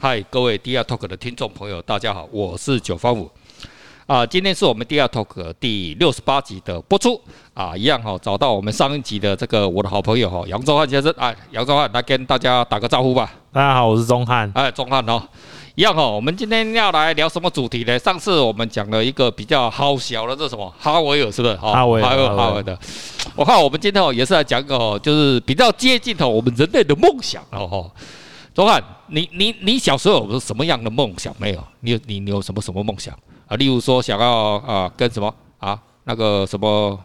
嗨，各位 DR Talk 的听众朋友，大家好，我是九方五啊。今天是我们 DR Talk 第六十八集的播出啊，一样哈，找到我们上一集的这个我的好朋友哈，杨宗汉先生，哎，杨宗汉来跟大家打个招呼吧。大家好，我是宗翰，哎，宗翰哦，一样哈，我们今天要来聊什么主题呢？上次我们讲了一个比较好小的，这什么哈维尔是不是？哈维尔，哈维尔，哈维尔的。我看我们今天哦，也是来讲个就是比较接近哦我们人类的梦想哦哈。宗翰，你你你小时候有什么样的梦想没有？你有你你有什么什么梦想啊？例如说想要啊跟什么啊那个什么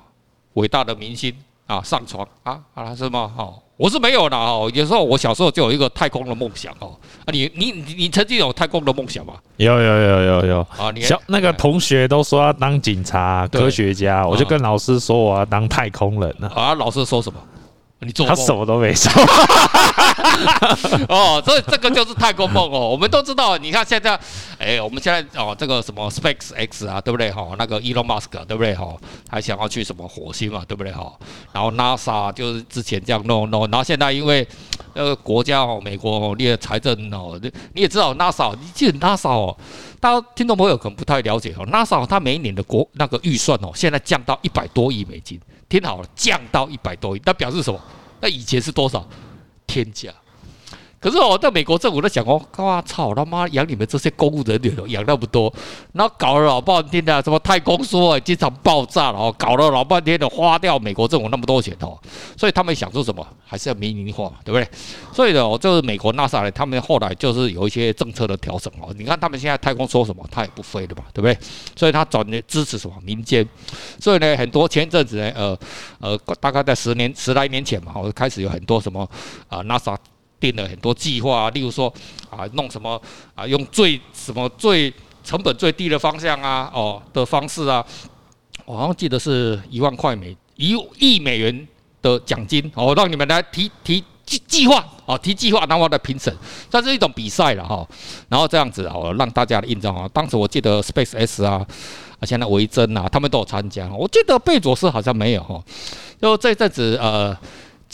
伟大的明星啊上床啊啊是吗？哦，我是没有的哦。有时候我小时候就有一个太空的梦想哦。啊，你你你你曾经有太空的梦想吗？有有有有有啊！你小那个同学都说要当警察、科学家，我就跟老师说我要当太空人了。啊，老师说什么？你做他什么都没说 哦，所以这个就是太空梦哦。我们都知道，你看现在，哎，我们现在哦，这个什么 SpaceX 啊，对不对哈？那个 Elon Musk 对不对哈？还想要去什么火星啊，对不对哈？然后 NASA 就是之前这样弄弄，然后现在因为那个国家哦，美国哦，你的财政哦，你也知道 NASA，你记得 NASA 哦，大家听众朋友可能不太了解哦，NASA 它每一年的国那个预算哦，现在降到一百多亿美金。听好了，降到一百多亿，那表示什么？那以前是多少？天价。可是我在美国政府在讲哦，哇操他妈养你们这些公务人员哦，养那么多，然后搞了老半天的什么太空梭经常爆炸了哦，搞了老半天的花掉美国政府那么多钱哦，所以他们想做什么？还是要民营化，对不对？所以呢，就是美国 NASA 呢，他们后来就是有一些政策的调整哦。你看他们现在太空说什么，他也不飞的嘛，对不对？所以他转支持什么民间，所以呢，很多前阵子呢，呃呃，大概在十年十来年前嘛，我开始有很多什么啊 NASA。定了很多计划啊，例如说啊，弄什么啊，用最什么最成本最低的方向啊，哦的方式啊，我好像记得是一万块美一亿美元的奖金哦，让你们来提提计计划哦，提计划，然后来评审，这是一种比赛了哈，然后这样子哦，让大家的印证啊。当时我记得 Space X 啊，啊，现在维珍啊，他们都有参加，我记得贝佐斯好像没有哈，就这阵子呃。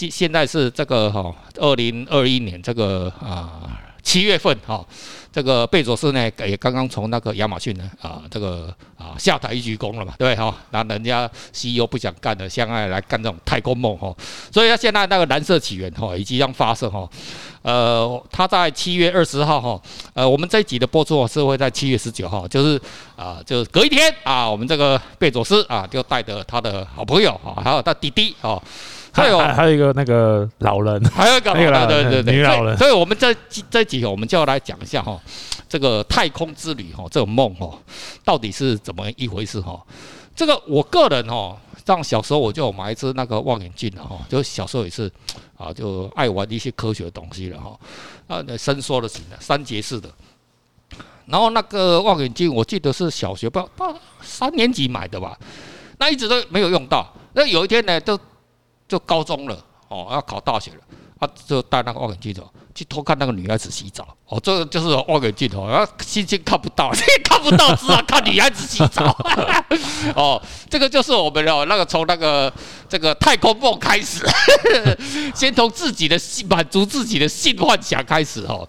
现在是这个哈，二零二一年这个啊七月份哈，这个贝佐斯呢也刚刚从那个亚马逊呢啊这个啊下台一鞠躬了嘛，对哈？那人家 CEO 不想干了，现在来干这种太空梦哈，所以他现在那个蓝色起源哈，以及将发射哈，呃，他在七月二十号哈，呃，我们这一集的播出是会在七月十九号，就是啊，就是隔一天啊，我们这个贝佐斯啊就带着他的好朋友啊，还有他弟弟啊。还有还有一个那个老人，还有一个老人，对对对，女老人。所以，我们这这几个，我们就要来讲一下哈，这个太空之旅哈，这种梦哈，到底是怎么一回事哈？这个我个人哈，像小时候我就有买一支那个望远镜哈，就小时候也是啊，就爱玩一些科学的东西了哈。啊，那伸缩的型的，三节式的。然后那个望远镜，我记得是小学不知道三年级买的吧，那一直都没有用到。那有一天呢，就就高中了哦，要考大学了，他就带那个望远镜头去偷看那个女孩子洗澡哦，这个就是望远镜头，然后星星看不到，看不到，只好看女孩子洗澡 哦，这个就是我们的那个从那个这个太空梦开始，先从自己的性满足自己的性幻想开始哦。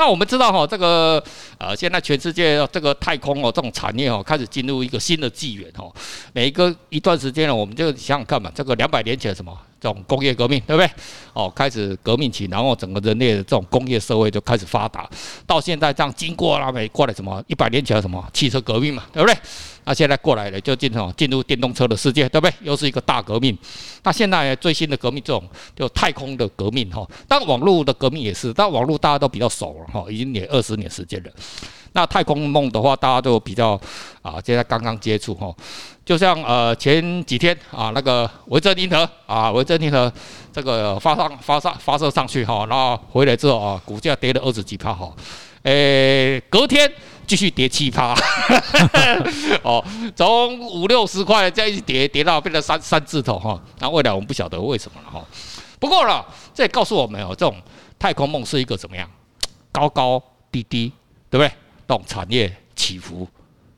那我们知道哈，这个呃，现在全世界这个太空哦，这种产业哦，开始进入一个新的纪元哦。每一个一段时间呢，我们就想想看嘛，这个两百年前什么这种工业革命，对不对？哦，开始革命起，然后整个人类的这种工业社会就开始发达。到现在这样经过了没？过了什么一百年前什么汽车革命嘛，对不对？那现在过来了，就进入进入电动车的世界，对不对？又是一个大革命。那现在最新的革命，这种就太空的革命哈。当然网络的革命也是，但网络大家都比较熟了哈，已经也二十年时间了。那太空梦的话，大家都比较啊，现在刚刚接触哈。就像呃前几天啊，那个维珍银河啊，维珍银河这个发上发上发射上去哈，然后回来之后啊，股价跌了二十几趴哈。诶，隔天。继续跌七趴，哦，从五六十块这样一直跌跌到变成三三字头哈，那未来我们不晓得为什么了哈。不过了，这也告诉我们哦，这种太空梦是一个怎么样，高高低低，对不对？这种产业起伏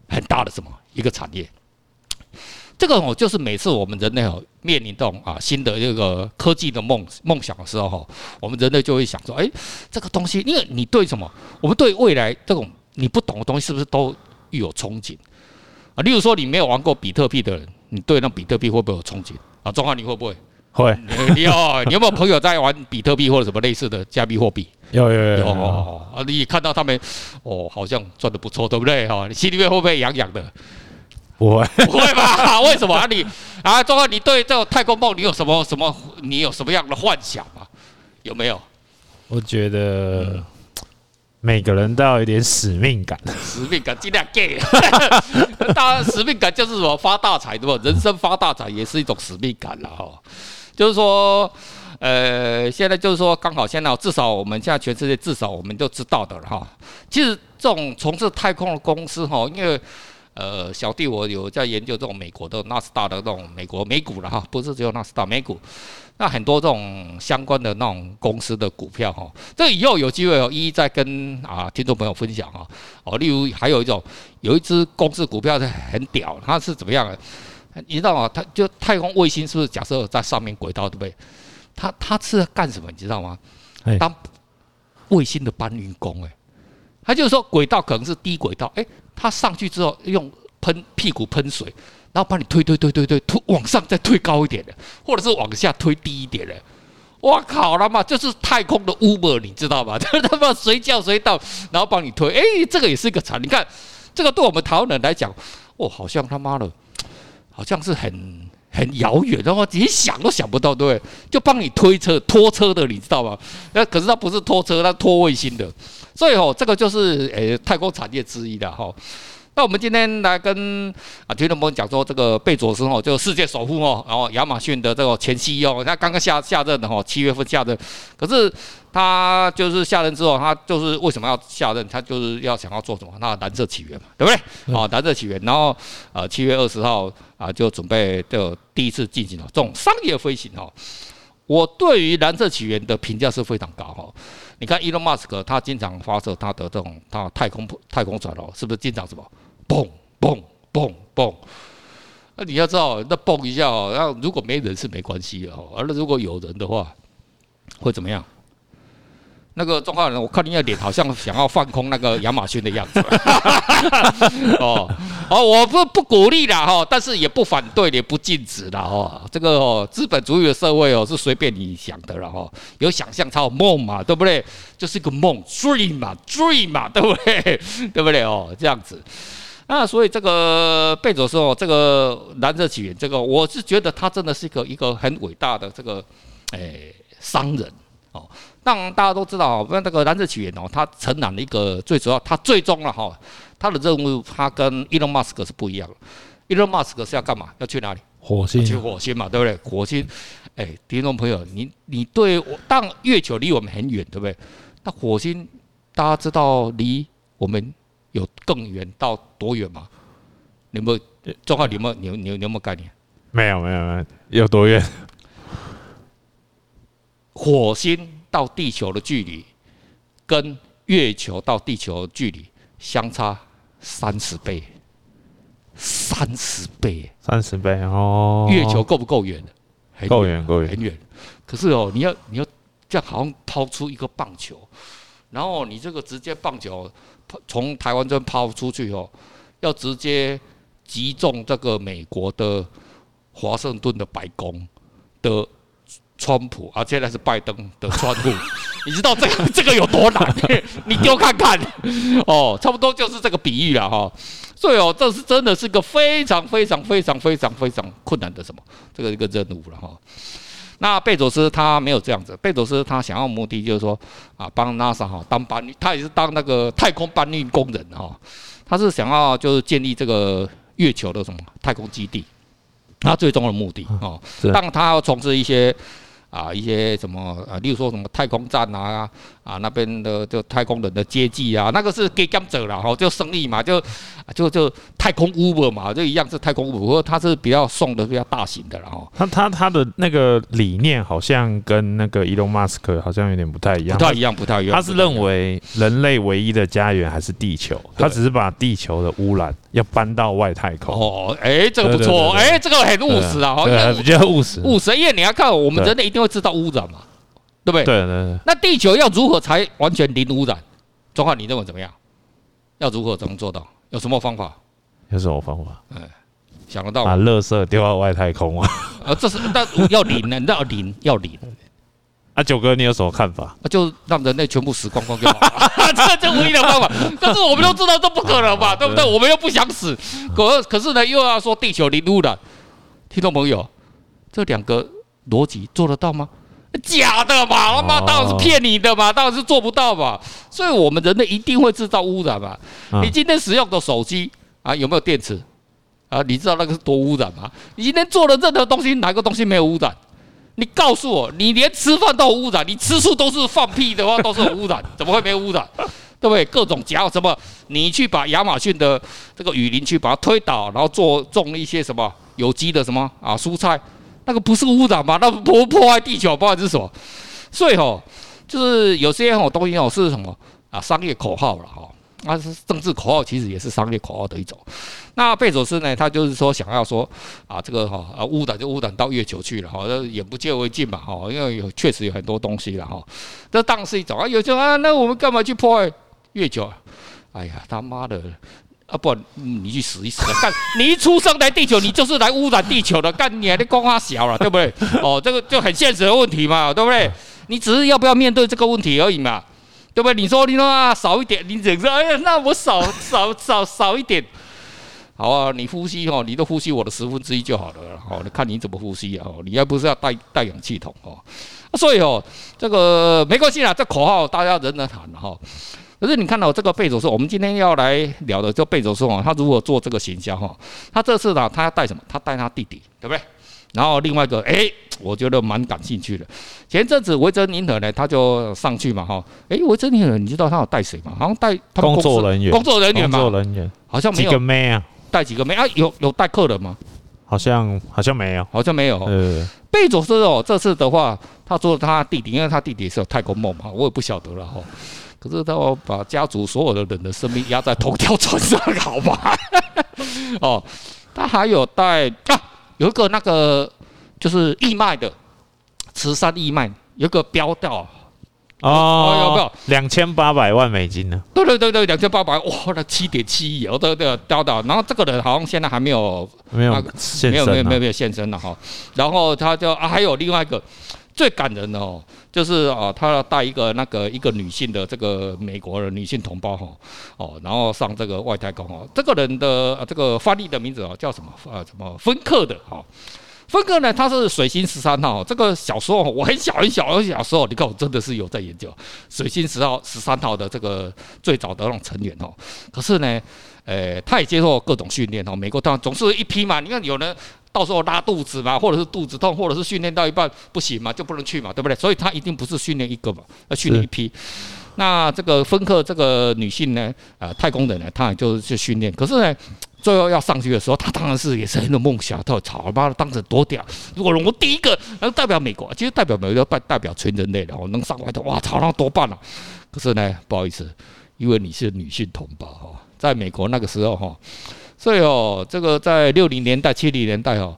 很大的什么一个产业。这个哦，就是每次我们人类哦面临这种啊新的这个科技的梦梦想的时候哈，我们人类就会想说，哎，这个东西，因为你对什么？我们对未来这种你不懂的东西，是不是都有憧憬啊？例如说，你没有玩过比特币的人，你对那比特币会不会有憧憬啊？钟汉，你会不会？会。你有你有没有朋友在玩比特币或者什么类似的加密货币？有有有，啊，你看到他们哦，好像赚的不错，对不对？哈，你心里面会不会痒痒的？不会，不会吧？为什么啊？你啊，钟汉，你对这个太空梦，你有什么什么？你有什么样的幻想吗？有没有？我觉得每个人都要有点使命感。使命感尽量给。当然，使命感就是什么发大财，对吧？人生发大财也是一种使命感了哈。就是说，呃，现在就是说，刚好现在至少我们现在全世界至少我们都知道的了哈。其实这种从事太空的公司哈，因为呃，小弟我有在研究这种美国的纳斯达的这种美国美股了哈，不是只有纳斯达美股，那很多这种相关的那种公司的股票哈，这以后有机会哦，一一再跟啊听众朋友分享啊。哦，例如还有一种，有一只公司股票是很屌，它是怎么样的？你知道吗？它就太空卫星是不是？假设在上面轨道对不对？它它是在干什么？你知道吗？当卫星的搬运工哎。他就是说，轨道可能是低轨道，哎，他上去之后用喷屁股喷水，然后帮你推推推推推推往上再推高一点的，或者是往下推低一点的。我靠了嘛，就是太空的 Uber，你知道吗？他他妈随叫随到，然后帮你推，哎，这个也是一个产。你看，这个对我们台湾人来讲，哦，好像他妈的，好像是很很遥远，的话，你想都想不到，对？就帮你推车拖车的，你知道吗？那可是他不是拖车，他拖卫星的。所以哦，这个就是诶太空产业之一的哈。那我们今天来跟啊听众朋友讲说，这个贝佐斯哦，就世界首富哦，然后亚马逊的这个前 CEO，他刚刚下下任的哦，七月份下任。可是他就是下任之后，他就是为什么要下任？他就是要想要做什么？那蓝色起源嘛，对不对？啊，蓝色起源。然后呃，七月二十号啊，就准备就第一次进行了这种商业飞行哦。我对于蓝色起源的评价是非常高哈。你看 Elon Musk，他经常发射他的这种他太空太空船哦，是不是经常什么蹦蹦蹦蹦？那你要知道，那蹦一下哦，那如果没人是没关系的哦，而那如果有人的话，会怎么样？那个中国人，我看你的脸好像想要放空那个亚马逊的样子。哦哦，我不不鼓励啦哈，但是也不反对，也不禁止啦哈。这个哦，资本主义的社会哦，是随便你想的了哈。有想象才有梦嘛，对不对？就是一个梦，dream 嘛，dream 嘛，对不对？对不对哦？这样子。那所以这个贝佐斯哦，这个蓝色起源，这个我是觉得他真的是一个一个很伟大的这个诶商人哦。让大家都知道，那这个蓝色起源哦，它承揽了一个最主要，它最终了哈，它的任务它跟伊隆马斯克是不一样的。伊隆马斯克是要干嘛？要去哪里？火星。去火星嘛，对不对？火星，哎，听众朋友，你你对我，当月球离我们很远，对不对？那火星，大家知道离我们有更远到多远吗？你有钟浩，你有你你你有没有概念？没有没有没有，有多远？火星。到地球的距离跟月球到地球的距离相差三十倍，三十倍，三十倍哦！月球够不够远？够远，够远，很远。可是哦，你要你要这样，好像抛出一个棒球，然后你这个直接棒球从台湾这边抛出去哦，要直接击中这个美国的华盛顿的白宫的。川普啊，现在是拜登的川普，你知道这个这个有多难？你丢看看哦，差不多就是这个比喻了哈。所以哦，这是真的是个非常非常非常非常非常困难的什么这个一个任务了哈。那贝佐斯他没有这样子，贝佐斯他想要目的就是说啊，帮 NASA 哈当搬运，他也是当那个太空搬运工人哈。他是想要就是建立这个月球的什么太空基地，他最终的目的哦，当他要从事一些。啊一些什么啊，例如说什么太空站啊啊那边的就太空人的接济啊，那个是给干者了哈，就生意嘛，就就就太空 Uber 嘛，就一样是太空 Uber，不过它是比较送的比较大型的了哈。他他他的那个理念好像跟那个伊隆马斯克好像有点不太一样，不太一样，不太一样。他是认为人类唯一的家园还是地球，他只是把地球的污染要搬到外太空。哦，哎，这个不错，哎，这个很务实啊，对，比较务实。务实，因为你要看我们人类一定会制造污染嘛，对不对？对对对。那地球要如何才完全零污染？钟浩，你认为怎么样？要如何怎么做到？有什么方法？有什么方法？哎，想得到？把垃圾丢到外太空啊？啊，这是那要零呢？那要零要零。啊，九哥，你有什么看法？就让人类全部死光光就好了，这这唯一的方法。但是我们都知道这不可能吧？对不对？我们又不想死，可可是呢，又要说地球零污染。听众朋友，这两个逻辑做得到吗？假的嘛，他妈当然是骗你的嘛，当然是做不到嘛。所以我们人类一定会制造污染嘛。你今天使用的手机啊，有没有电池啊？你知道那个是多污染吗？你今天做的任何东西，哪个东西没有污染？你告诉我，你连吃饭都有污染，你吃素都是放屁的话，都是有污染，怎么会没污染？对不对？各种假什么，你去把亚马逊的这个雨林去把它推倒，然后做种一些什么有机的什么啊蔬菜，那个不是污染吗？那破破坏地球，不然是什么？所以吼，就是有些吼东西哦是什么啊商业口号了哈。那是政治口号，其实也是商业口号的一种。那贝佐斯呢，他就是说想要说啊，这个哈啊污染就污染到月球去了哈，这眼不见为净嘛哈，因为有确实有很多东西了哈。这当然是一种啊，有些啊，那我们干嘛去破坏月球？哎呀，他妈的啊！不然你去死一死了，干 你一出生来地球，你就是来污染地球的，干你还得光他小了，对不对？哦，这个就很现实的问题嘛，对不对？你只是要不要面对这个问题而已嘛。对不对？你说你说啊，少一点，你忍着。哎呀，那我少少少少一点，好啊。你呼吸哦，你都呼吸我的十分之一就好了。哦，你看你怎么呼吸啊？你要不是要带带氧气筒哦。所以哦，这个没关系啦，这口号大家人人喊哈。可是你看到这个贝佐斯，我们今天要来聊的就贝佐斯哦，他如何做这个行销哈？他这次呢，他要带什么？他带他弟弟，对不对？然后另外一个，哎，我觉得蛮感兴趣的。前阵子维珍银河呢，他就上去嘛，哈，哎，维珍银河，你知道他有带谁吗？好像带工作人员，工作人员嘛，工作人员，好像没有几个妹啊，带几个妹啊？有有带客人吗？好像好像没有，好像没有。呃，贝佐斯哦，这次的话，他做他弟弟，因为他弟弟是有太空梦嘛，我也不晓得了哈。可是他要把家族所有的人的生命压在同条船上，好吧？哦，他还有带啊。有一个那个就是义卖的慈善义卖，有一个标到哦，有没有两千八百万美金呢？对对对对，两千八百哇，那七点七亿，哦，对对标到。然后这个人好像现在还没有没有、啊、没有没有没有没有现身了哈。然后他就啊，还有另外一个最感人的哦，就是啊，他要带一个那个一个女性的这个美国的女性同胞哈哦，然后上这个外太空哦，这个人的这个翻译的名字哦叫什么啊？什么芬克的哈？芬克呢，他是水星十三号。这个小时候我很小很小很小时候，你看我真的是有在研究水星十号十三号的这个最早的那种成员哦。可是呢，呃，他也接受各种训练哦。美国当然总是一批嘛，你看有人。到时候拉肚子嘛，或者是肚子痛，或者是训练到一半不行嘛，就不能去嘛，对不对？所以他一定不是训练一个嘛，要训练一批。那这个芬克这个女性呢，啊、呃，太空人呢，她也就是去训练。可是呢，最后要上去的时候，她当然是也是很有梦想，她操他妈的，当时多屌！如果我第一个能代表美国，其实代表美国代代表全人类的，我，能上外头，哇操，那多棒啊！可是呢，不好意思，因为你是女性同胞哈，在美国那个时候哈。所以哦，这个在六零年代、七零年代哦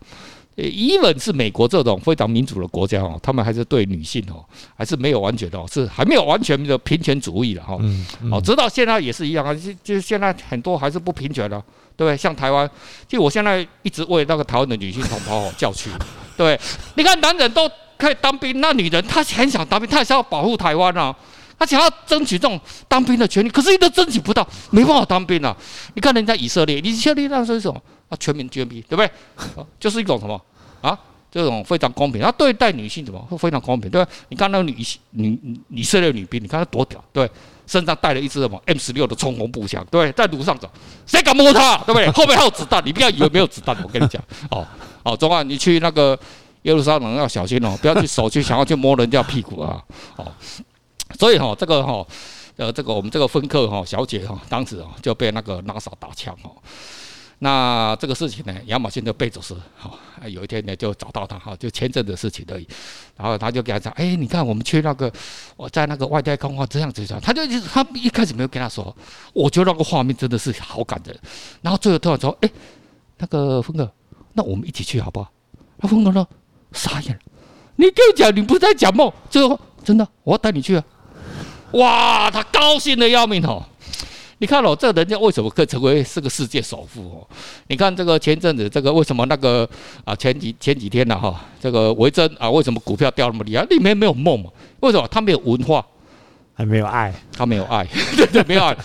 ，even 是美国这种非常民主的国家哦，他们还是对女性哦，还是没有完全的，是还没有完全的平权主义的哈。哦，直到现在也是一样啊，就就现在很多还是不平权的，对不对？像台湾，就我现在一直为那个台湾的女性同胞哦叫屈，对，你看男人都可以当兵，那女人她很想当兵，她也是要保护台湾啊。他想要争取这种当兵的权利，可是你都争取不到，没办法当兵啊！你看人家以色列，以色列那是什么？啊，全民均兵，对不对？就是一种什么啊？这种非常公平。他对待女性怎么会非常公平？对吧？你看那个女女以色列女兵，你看她多屌，对，身上带了一支什么 M 十六的冲锋步枪，对，在路上走，谁敢摸她？对不对？后面还有子弹，你不要以为没有子弹，我跟你讲，哦哦，中华，你去那个耶路撒冷要小心哦，不要去手去想要去摸人家屁股啊，哦，所以哈，这个哈，呃，这个我们这个芬克哈小姐哈，当时哦就被那个 NASA 打枪哦。那这个事情呢，亚马逊的贝佐斯哈，有一天呢就找到他哈，就签证的事情而已。然后他就给他讲，哎，你看我们去那个我在那个外太空啊，这样子讲，他就他一开始没有跟他说，我觉得那个画面真的是好感人。然后最后突然说，哎，那个峰哥，那我们一起去好不好？那峰哥说傻眼，你跟我讲，你不是在讲梦？最后真的，我要带你去啊！哇，他高兴的要命哦。你看哦，这人家为什么可以成为是个世界首富哦？你看这个前阵子，这个为什么那个啊前几前几天呢哈，这个维珍啊为什么股票掉那么厉害？里面没有梦嘛？为什么？他没有文化，还没有爱，他没有爱，对对，没有爱，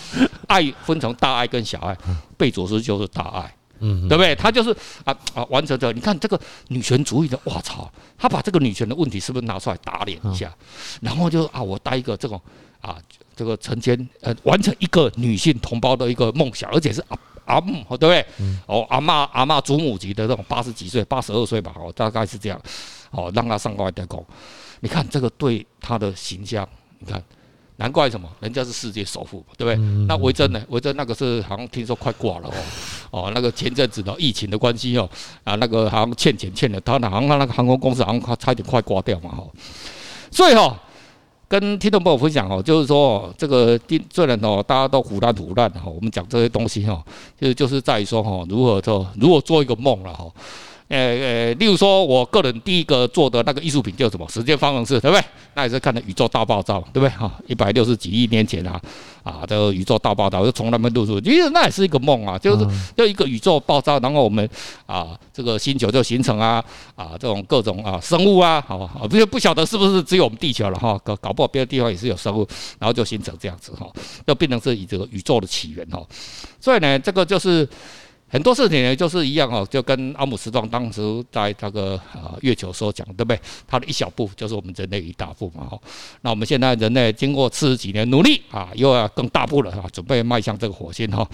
爱分成大爱跟小爱，贝佐斯就是大爱，嗯，对不对？他就是啊啊完成的。你看这个女权主义的，我操！他把这个女权的问题是不是拿出来打脸一下？然后就啊，我带一个这种啊。这个成千呃，完成一个女性同胞的一个梦想，而且是阿阿姆，对不对？哦，阿嬷阿嬷祖母级的这种八十几岁、八十二岁吧，哦，大概是这样。哦，让他上外太空。你看这个对他的形象，你看，难怪什么？人家是世界首富，对不对？那维珍呢？维珍那个是好像听说快挂了哦。哦，那个前阵子的疫情的关系哦，啊，那个好像欠钱欠的，他好像他那个航空公司好像快差一点快挂掉嘛，哈。所以哈。跟听众朋友分享哦，就是说这个第虽然哦，大家都胡乱胡乱哈，我们讲这些东西哈，就是就是在于说哈，如何做，如何做一个梦了哈。呃呃，例如说，我个人第一个做的那个艺术品叫什么？时间方程式，对不对？那也是看的宇宙大爆炸，对不对？哈，一百六十几亿年前啊，啊，这个宇宙大爆炸，我就从来没录出。其实那也是一个梦啊，就是就一个宇宙爆炸，然后我们啊，这个星球就形成啊，啊，这种各种啊生物啊，好吧，不不晓得是不是只有我们地球了哈？搞搞不好别的地方也是有生物，然后就形成这样子哈，就变成是以这个宇宙的起源哈。所以呢，这个就是。很多事情呢，就是一样哦，就跟阿姆斯壮当时在这个啊月球所讲，对不对？他的一小步就是我们人类一大步嘛。哈，那我们现在人类经过四十几年努力啊，又要更大步了啊，准备迈向这个火星哈。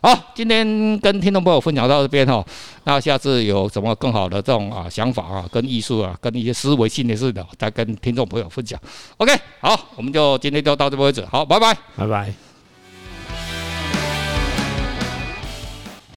好，今天跟听众朋友分享到这边哈，那下次有什么更好的这种啊想法啊，跟艺术啊，跟一些思维性的事的，再跟听众朋友分享。OK，好，我们就今天就到这边为止。好，拜拜，拜拜。